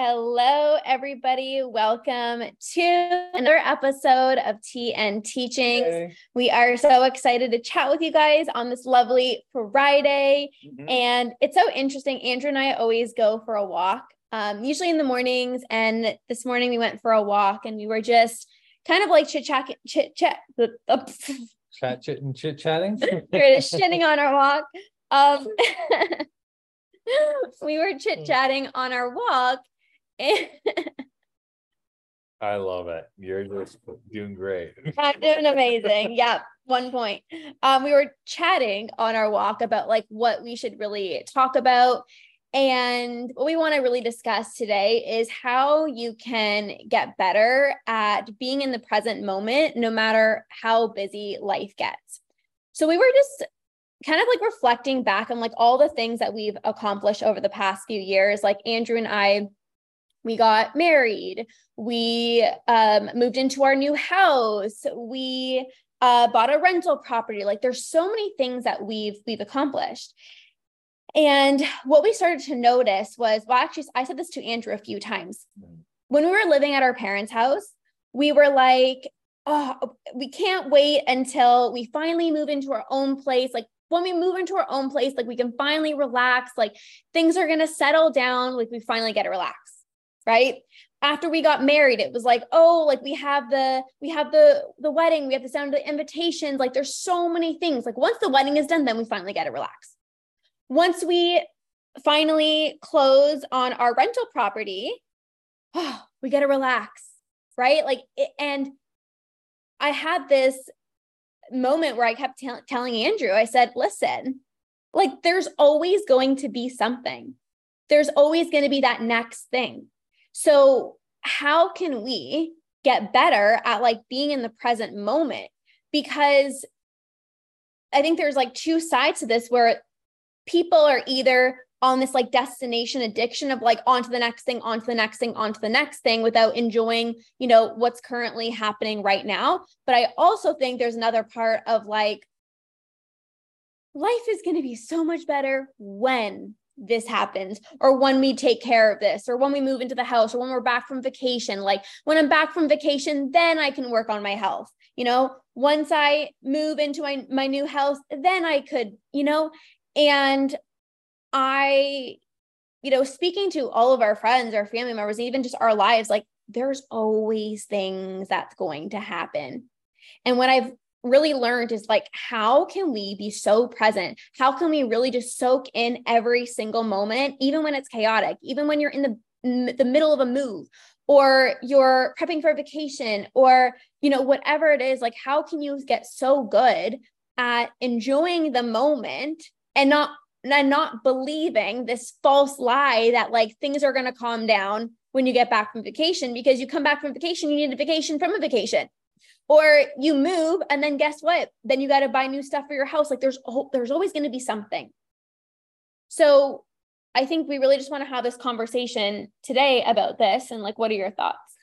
Hello, everybody. Welcome to another episode of TN Teachings. Hey. We are so excited to chat with you guys on this lovely Friday. Mm-hmm. And it's so interesting. Andrew and I always go for a walk, um, usually in the mornings. And this morning we went for a walk and we were just kind of like chit chat, chit chat, chat, chit, and chit chatting. we're just shitting on our walk. Um, we were chit chatting on our walk I love it. You're just doing great. I'm doing amazing. Yeah, one point. Um, we were chatting on our walk about like what we should really talk about. And what we want to really discuss today is how you can get better at being in the present moment, no matter how busy life gets. So we were just kind of like reflecting back on like all the things that we've accomplished over the past few years. Like Andrew and I we got married. We um, moved into our new house. We uh, bought a rental property. Like there's so many things that we've we've accomplished. And what we started to notice was well actually i said this to andrew a few times. When we were living at our parents house we were like oh we can't wait until we finally move into our own place. Like when we move into our own place like we can finally relax. Like things are going to settle down. Like we finally get to relax right? After we got married, it was like, oh, like we have the we have the the wedding, we have the sound of the invitations. Like there's so many things. Like once the wedding is done, then we finally get to relax. Once we finally close on our rental property, oh, we get to relax, right? Like, it, and I had this moment where I kept t- telling Andrew, I said, listen, like there's always going to be something. There's always going to be that next thing. So, how can we get better at like being in the present moment? Because I think there's like two sides to this where people are either on this like destination addiction of like on to the next thing, on to the next thing, on to the next thing without enjoying, you know, what's currently happening right now. But I also think there's another part of like, life is going to be so much better when this happens or when we take care of this or when we move into the house or when we're back from vacation like when i'm back from vacation then i can work on my health you know? Once i move into my my new house then i could you know? And i you know speaking to all of our friends our family members even just our lives like there's always things that's going to happen. And what i've really learned is like how can we be so present? How can we really just soak in every single moment even when it's chaotic even when you're in the the middle of a move or you're prepping for a vacation or you know whatever it is like how can you get so good at enjoying the moment and not and not believing this false lie that like things are going to calm down when you get back from vacation? Because you come back from vacation you need a vacation from a vacation or you move and then guess what? Then you got to buy new stuff for your house. Like there's there's always going to be something. So i think we really just want to have this conversation today about this and like what are your thoughts?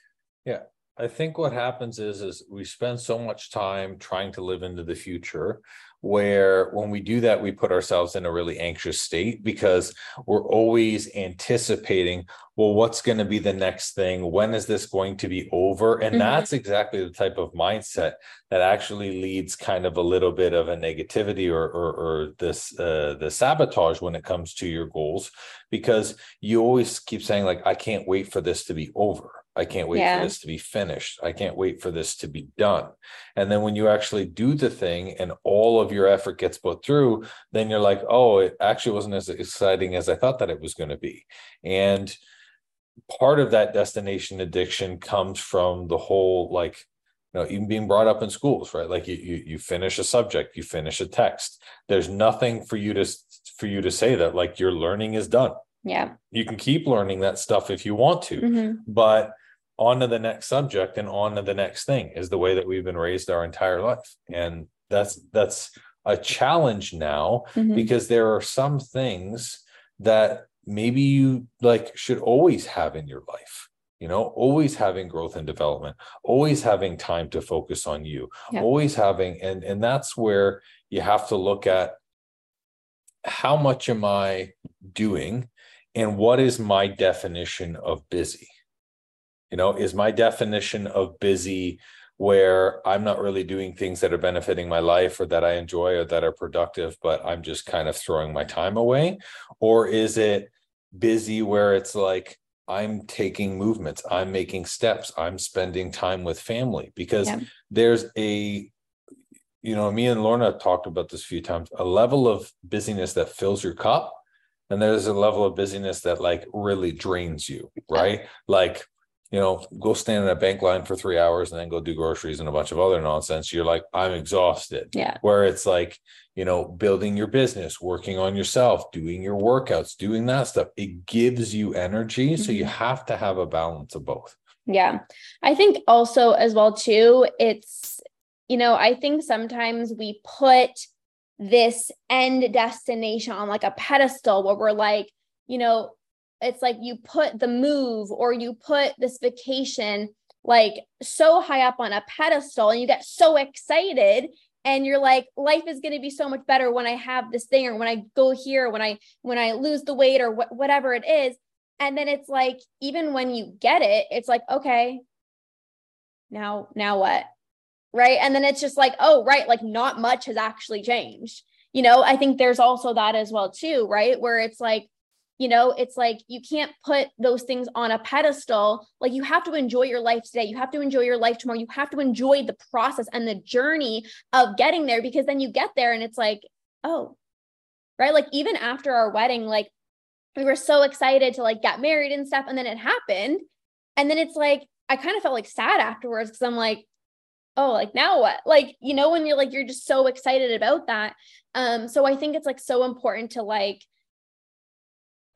Yeah. I think what happens is is we spend so much time trying to live into the future where when we do that we put ourselves in a really anxious state because we're always anticipating well what's going to be the next thing? When is this going to be over? And mm-hmm. that's exactly the type of mindset that actually leads kind of a little bit of a negativity or or, or this uh, the sabotage when it comes to your goals because you always keep saying like i can't wait for this to be over I can't wait yeah. for this to be finished. I can't wait for this to be done. And then when you actually do the thing and all of your effort gets put through, then you're like, oh, it actually wasn't as exciting as I thought that it was going to be. And part of that destination addiction comes from the whole like you know even being brought up in schools right like you, you you finish a subject you finish a text there's nothing for you to for you to say that like your learning is done yeah you can keep learning that stuff if you want to mm-hmm. but on to the next subject and on to the next thing is the way that we've been raised our entire life and that's that's a challenge now mm-hmm. because there are some things that maybe you like should always have in your life you know always having growth and development always having time to focus on you yeah. always having and and that's where you have to look at how much am i doing and what is my definition of busy you know is my definition of busy where i'm not really doing things that are benefiting my life or that i enjoy or that are productive but i'm just kind of throwing my time away or is it busy where it's like i'm taking movements i'm making steps i'm spending time with family because yeah. there's a you know, me and Lorna talked about this a few times, a level of busyness that fills your cup. And there's a level of busyness that like really drains you, right? Like, you know, go stand in a bank line for three hours and then go do groceries and a bunch of other nonsense. You're like, I'm exhausted. Yeah. Where it's like, you know, building your business, working on yourself, doing your workouts, doing that stuff, it gives you energy. Mm-hmm. So you mm-hmm. have to have a balance of both. Yeah. I think also as well too, it's you know, I think sometimes we put this end destination on like a pedestal where we're like, you know, it's like you put the move or you put this vacation like so high up on a pedestal and you get so excited and you're like life is going to be so much better when i have this thing or when i go here when i when i lose the weight or wh- whatever it is. And then it's like even when you get it it's like okay now now what? Right? And then it's just like oh right like not much has actually changed. You know i think there's also that as well too right? Where it's like you know it's like you can't put those things on a pedestal. Like you have to enjoy your life today. You have to enjoy your life tomorrow. You have to enjoy the process and the journey of getting there because then you get there and it's like oh right? Like even after our wedding like we were so excited to like get married and stuff and then it happened. And then it's like i kind of felt like sad afterwards because i'm like oh like now what? Like you know when you're like you're just so excited about that. Um so i think it's like so important to like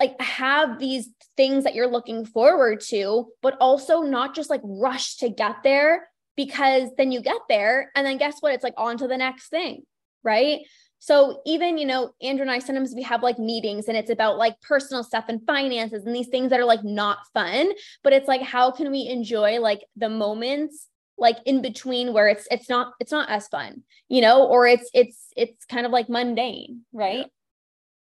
like have these things that you're looking forward to but also not just like rush to get there because then you get there and then guess what? It's like on to the next thing right? So even you know andrew and i sometimes we have like meetings and it's about like personal stuff and finances and these things that are like not fun but it's like how can we enjoy like the moments like in between where it's it's not it's not as fun you know or it's it's it's kind of like mundane right.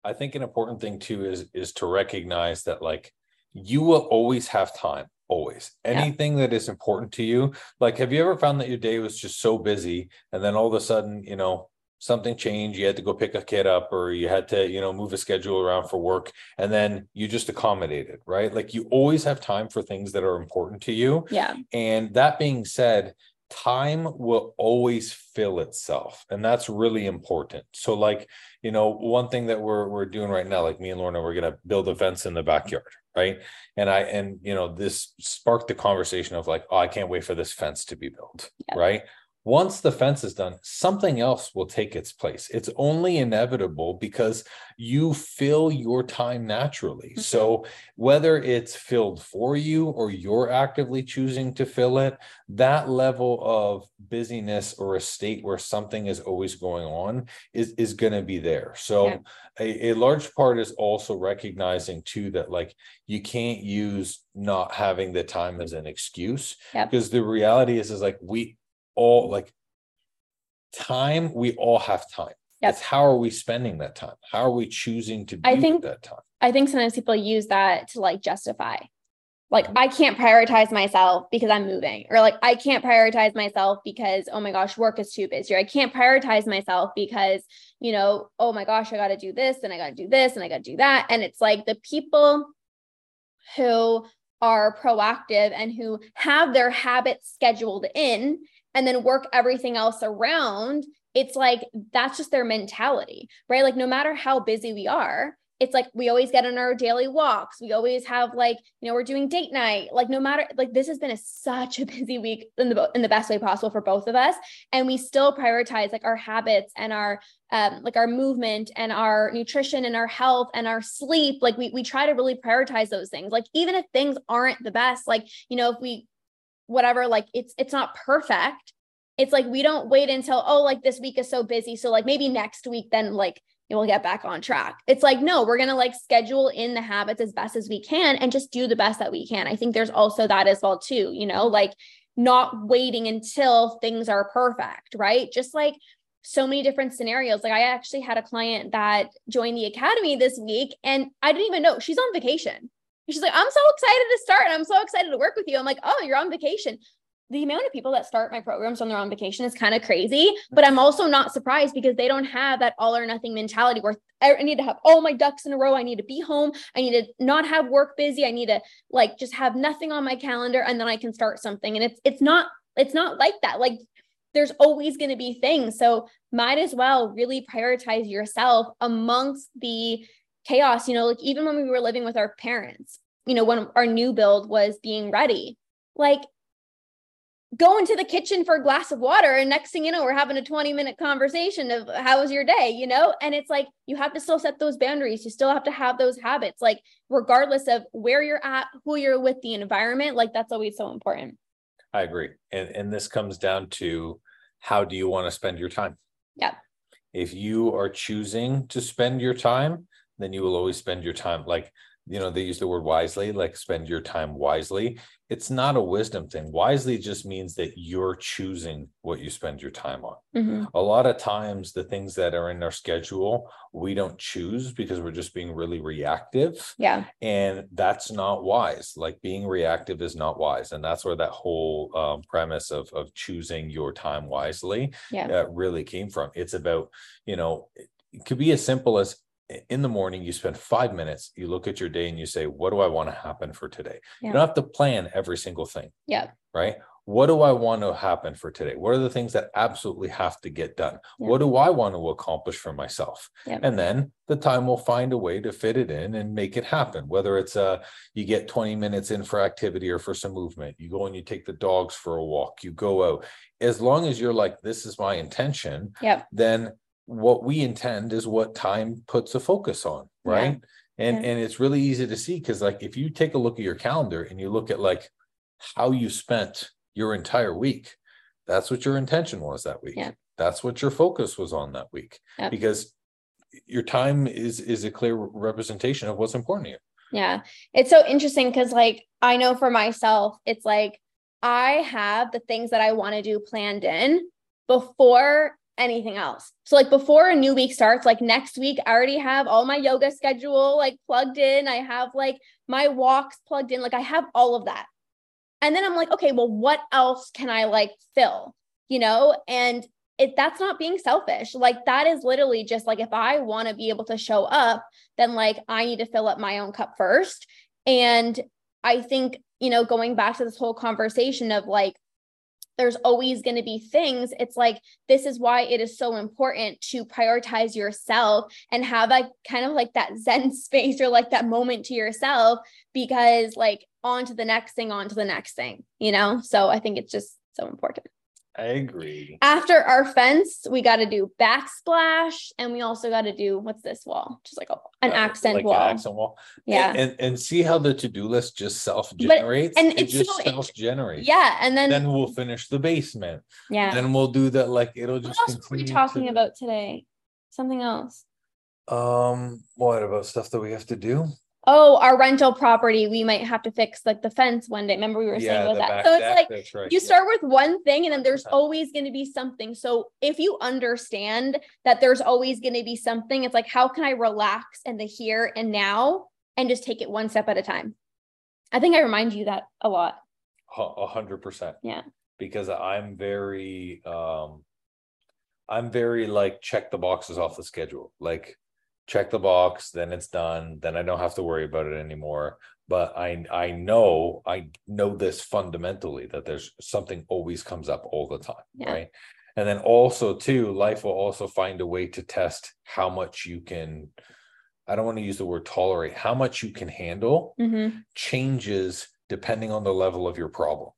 I think an important thing too is is to recognize that like you will always have time always. Anything yeah. that is important to you like have you ever found that your day was just so busy and then all of a sudden you know something changed you had to go pick a kid up or you had to you know move a schedule around for work and then you just accommodated right? Like you always have time for things that are important to you. Yeah. And that being said time will always fill itself and that's really important. So like you know one thing that we're we're doing right now like me and lorna we're going to build a fence in the backyard right? And i and you know this sparked the conversation of like oh i can't wait for this fence to be built right once the fence is done, something else will take its place. It's only inevitable because you fill your time naturally. Mm-hmm. So, whether it's filled for you or you're actively choosing to fill it, that level of busyness or a state where something is always going on is, is going to be there. So, yeah. a, a large part is also recognizing too that, like, you can't use not having the time as an excuse yep. because the reality is, is like, we, all like time, we all have time. Yep. It's how are we spending that time? How are we choosing to I think, that time? I think sometimes people use that to like justify. Like. I can't prioritize myself because I'm moving, or like I can't prioritize myself because oh my gosh, work is too busy. Or I can't prioritize myself because you know, oh my gosh, I got to do this and I got to do this and I got to do that. And it's like the people who are proactive and who have their habits scheduled in and then work everything else around, it's like that's just their mentality, right? Like, no matter how busy we are, it's like we always get on our daily walks. We always have like, you know, we're doing date night. Like no matter like this has been a, such a busy week in the in the best way possible for both of us, and we still prioritize like our habits and our um, like our movement and our nutrition and our health and our sleep. Like we we try to really prioritize those things. Like even if things aren't the best, like you know, if we whatever like it's it's not perfect it's like we don't wait until oh like this week is so busy so like maybe next week then like we'll get back on track it's like no we're to like schedule in the habits as best as we can and just do the best that we can i think there's also that as well too you know like not waiting until things are perfect right just like so many different scenarios. Like I actually had a client that joined the academy this week and I didn't even know she's on vacation. She's like, I'm so excited to start and I'm so excited to work with you. I'm like, oh, you're on vacation. The amount of people that start my programs when they're on vacation is kind of crazy, but I'm also not surprised because they don't have that all or nothing mentality where I need to have all my ducks in a row. I need to be home. I need to not have work busy. I need to like just have nothing on my calendar and then I can start something. And it's it's not it's not like that. Like there's always going to be things. So might as well really prioritize yourself amongst the chaos. You know, like even when we were living with our parents, you know, when our new build was being ready, like go into the kitchen for a glass of water and next thing you know we're having a 20 minute conversation of how was your day you know and it's like you have to still set those boundaries you still have to have those habits like regardless of where you're at who you're with the environment like that's always so important I agree. And and this comes down to how do you want to spend your time? Yeah. If you are choosing to spend your time, then you will always spend your time like you know they use the word wisely like spend your time wisely. It's not a wisdom thing. Wisely just means that you're choosing what you spend your time on. Mm-hmm. a lot of times the things that are in our schedule we don't choose because we're just being really reactive. Yeah. And that's not wise. Like being reactive is not wise. And that's where that whole um, premise of of choosing your time wisely yeah. uh, really came from. It's about you know it could be as simple as in the morning you spend five minutes you look at your day and you say what do i want to happen for today Yeah. you don't have to plan every single thing yeah right what do i want to happen for today what are the things that absolutely have to get done Yeah. what do i want to accomplish for myself Yeah. and then the time will find a way to fit it in and make it happen whether it's uh you get 20 minutes in for activity or for some movement you go and you take the dogs for a walk you go out as long as you're like this is my intention yeah. then what we intend is what time puts a focus on Yeah. right and Yeah. and it's really easy to see because like if you take a look at your calendar and you look at like how you spent your entire week that's what your intention was that week Yeah. that's what your focus was on that week Yep. because your time is is a clear representation of what's important to you Yeah. It's so interesting because, like, I know for myself, it's like I have the things that I want to do planned in before anything else. So, like, before a new week starts, like next week, I already have all my yoga schedule like plugged in. I have like my walks plugged in. Like, I have all of that. And then I'm like, okay, well, what else can I like fill? You know, and it that's not being selfish. Like that is literally just like if I want to be able to show up, then like I need to fill up my own cup first. And I think, you know, going back to this whole conversation of like there's always going to be things. It's like, this is why it is so important to prioritize yourself and have like kind of like that Zen space or like that moment to yourself because, like, on to the next thing, on to the next thing, you know? So I think it's just so important. I agree After our fence, we got to do backsplash and we also got to do what's this wall? Just like a, an Uh, accent like an wall. accent wall yeah. and and see how the to-do list just self-generates and it it's just so- self-generates yeah. And then, then we'll finish the basement yeah. then we'll do that like it'll just. What just else were we continue talking to- about today? Something else. um what about stuff that we have to do Oh, our rental property, we might have to fix like the fence one day. Remember we were saying about that. So it's deck, like right you yeah. start with one thing and then there's Yeah. always going to be something. So if you understand that there's always going to be something, it's like how can I relax in the here and now and just take it one step at a time. I think I remind you that a lot. A hundred percent. Yeah. Because I'm very, um. I'm very like, check the boxes off the schedule, like. Check the box, then it's done, then I don't have to worry about it anymore. But I, I know, I know this fundamentally, that there's something always comes up all the time, Yeah. right? And then also too, life will also find a way to test how much you can. I don't want to use the word tolerate, how much you can handle Mhm. changes depending on the level of your problem.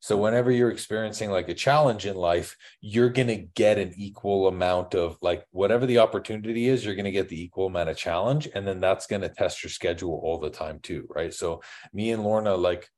So whenever you're experiencing like a challenge in life, you're going to get an equal amount of like whatever the opportunity is, you're going to get the equal amount of challenge and then that's going to test your schedule all the time too, right? So me and Lorna like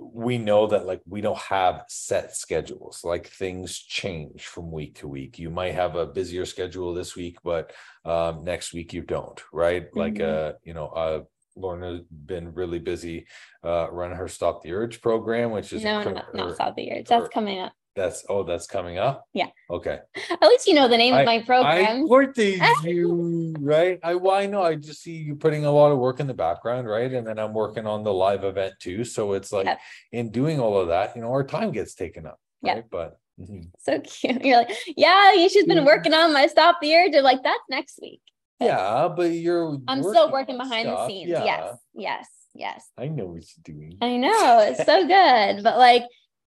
we know that like we don't have set schedules like things change from week to week you might have a busier schedule this week but um next week you don't right like Mhm. uh you know uh Lorna's been really busy uh running her Stop the Urge program, which is No, incre- not, not or- South the Years. That's or- coming up. That's oh, that's coming up. Yeah. Okay. At least you know the name of my I program. courted you, right? I well, I know. I just see you putting a lot of work in the background, right? And then I'm working on the live event too. So it's like Yep. in doing all of that, you know, our time gets taken up. Right. But mhm. So cute. You're like, yeah, you she's been working on my stop the urge. They're like, that's next week. Yeah, but you're I'm still working behind the scenes. Yeah, Yes. Yes. Yes. I know what you're doing. I know it's so good. But like,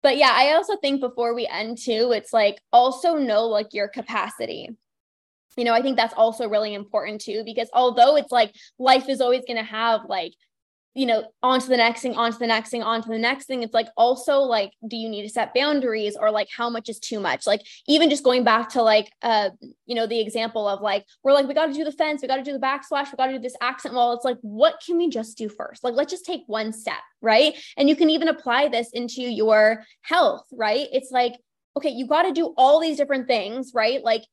but yeah, I also think before we end too, it's like also know like your capacity. You know, I think that's also really important too, because although it's like life is always going to have like, you know, on to the next thing, on to the next thing, on to the next thing. It's like also like, do you need to set boundaries or like how much is too much? Like, even just going back to like, uh, you know, the example of like, we're like, we got to do the fence, we got to do the backsplash, we got to do this accent wall. It's like, what can we just do first? Like, let's just take one step, right? And you can even apply this into your health, right? It's like, okay, you got to do all these different things, right? Like,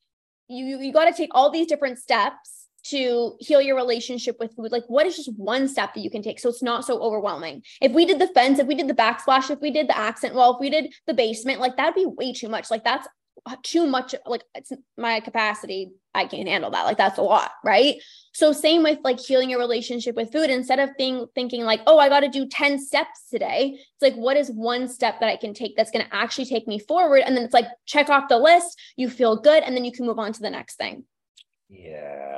you you got to take all these different steps to heal your relationship with food like what is just one step that you can take? So it's not so overwhelming. If we did the fence if we did the backsplash if we did the accent wall if we did the basement like that'd be way too much. Like that's uh, too much like it's my capacity i can't handle that. Like that's a lot right? So same with like healing your relationship with food. Instead of being thinking like oh i got to do 10 steps today it's like what is one step that i can take that's going to actually take me forward? And then it's like check off the list you feel good and then you can move on to the next thing. Yeah,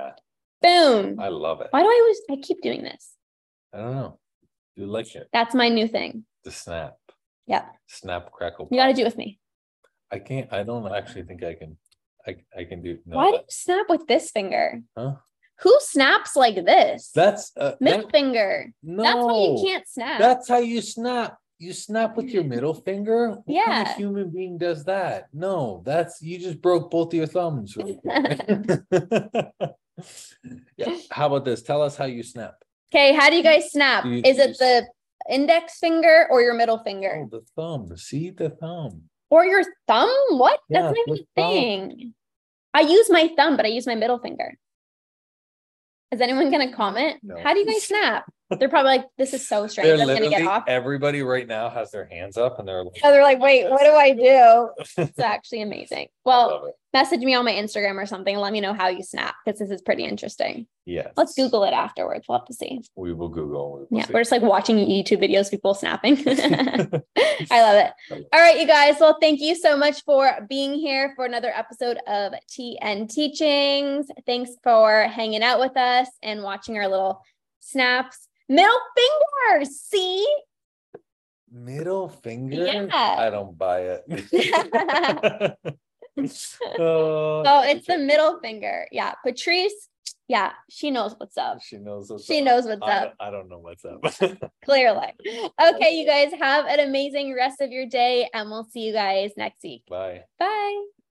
boom I love it. why do i always i keep doing this I don't know. You like it. that's my new thing The snap. Yeah. Snap crackle. you got to do it with me I can't, I don't actually think I can, I, I can do. no, why do you snap with this finger Huh? who snaps like this That's, uh, middle that- finger no. that's why you can't snap That's how you snap. You snap with your middle finger? What kind of Yeah. human being does that? No, that's, you just broke both of your thumbs. right. Yeah, how about this? Tell us how you snap. okay how do you guys snap You- is you it the index finger or your middle finger Oh, the thumb. See the thumb. or your thumb what Yeah, that's not even the a thumb. thing i use my thumb but i use my middle finger is anyone gonna comment No. how do you guys snap they're probably like this is so strange They're i'm gonna get off everybody right now has their hands up and they're like. oh, they're like wait what do i do it's actually amazing well. Message me on my Instagram or something and let me know how you snap because this is pretty interesting. Yes. Let's Google it afterwards. We'll have to see. We will Google. we will Yeah, see. we're just like watching YouTube videos, people snapping. I love it. All right, you guys. Well, thank you so much for being here for another episode of TN Teachings. Thanks for hanging out with us and watching our little snaps. Middle finger. See? Middle finger? Yeah. I don't buy it. Oh, So it's the middle finger. Yeah. Patrice. Yeah, she knows what's up. She knows what's She up. knows what's I, up. I don't know what's up. Clearly. Okay, you guys have an amazing rest of your day, and we'll see you guys next week. Bye. Bye.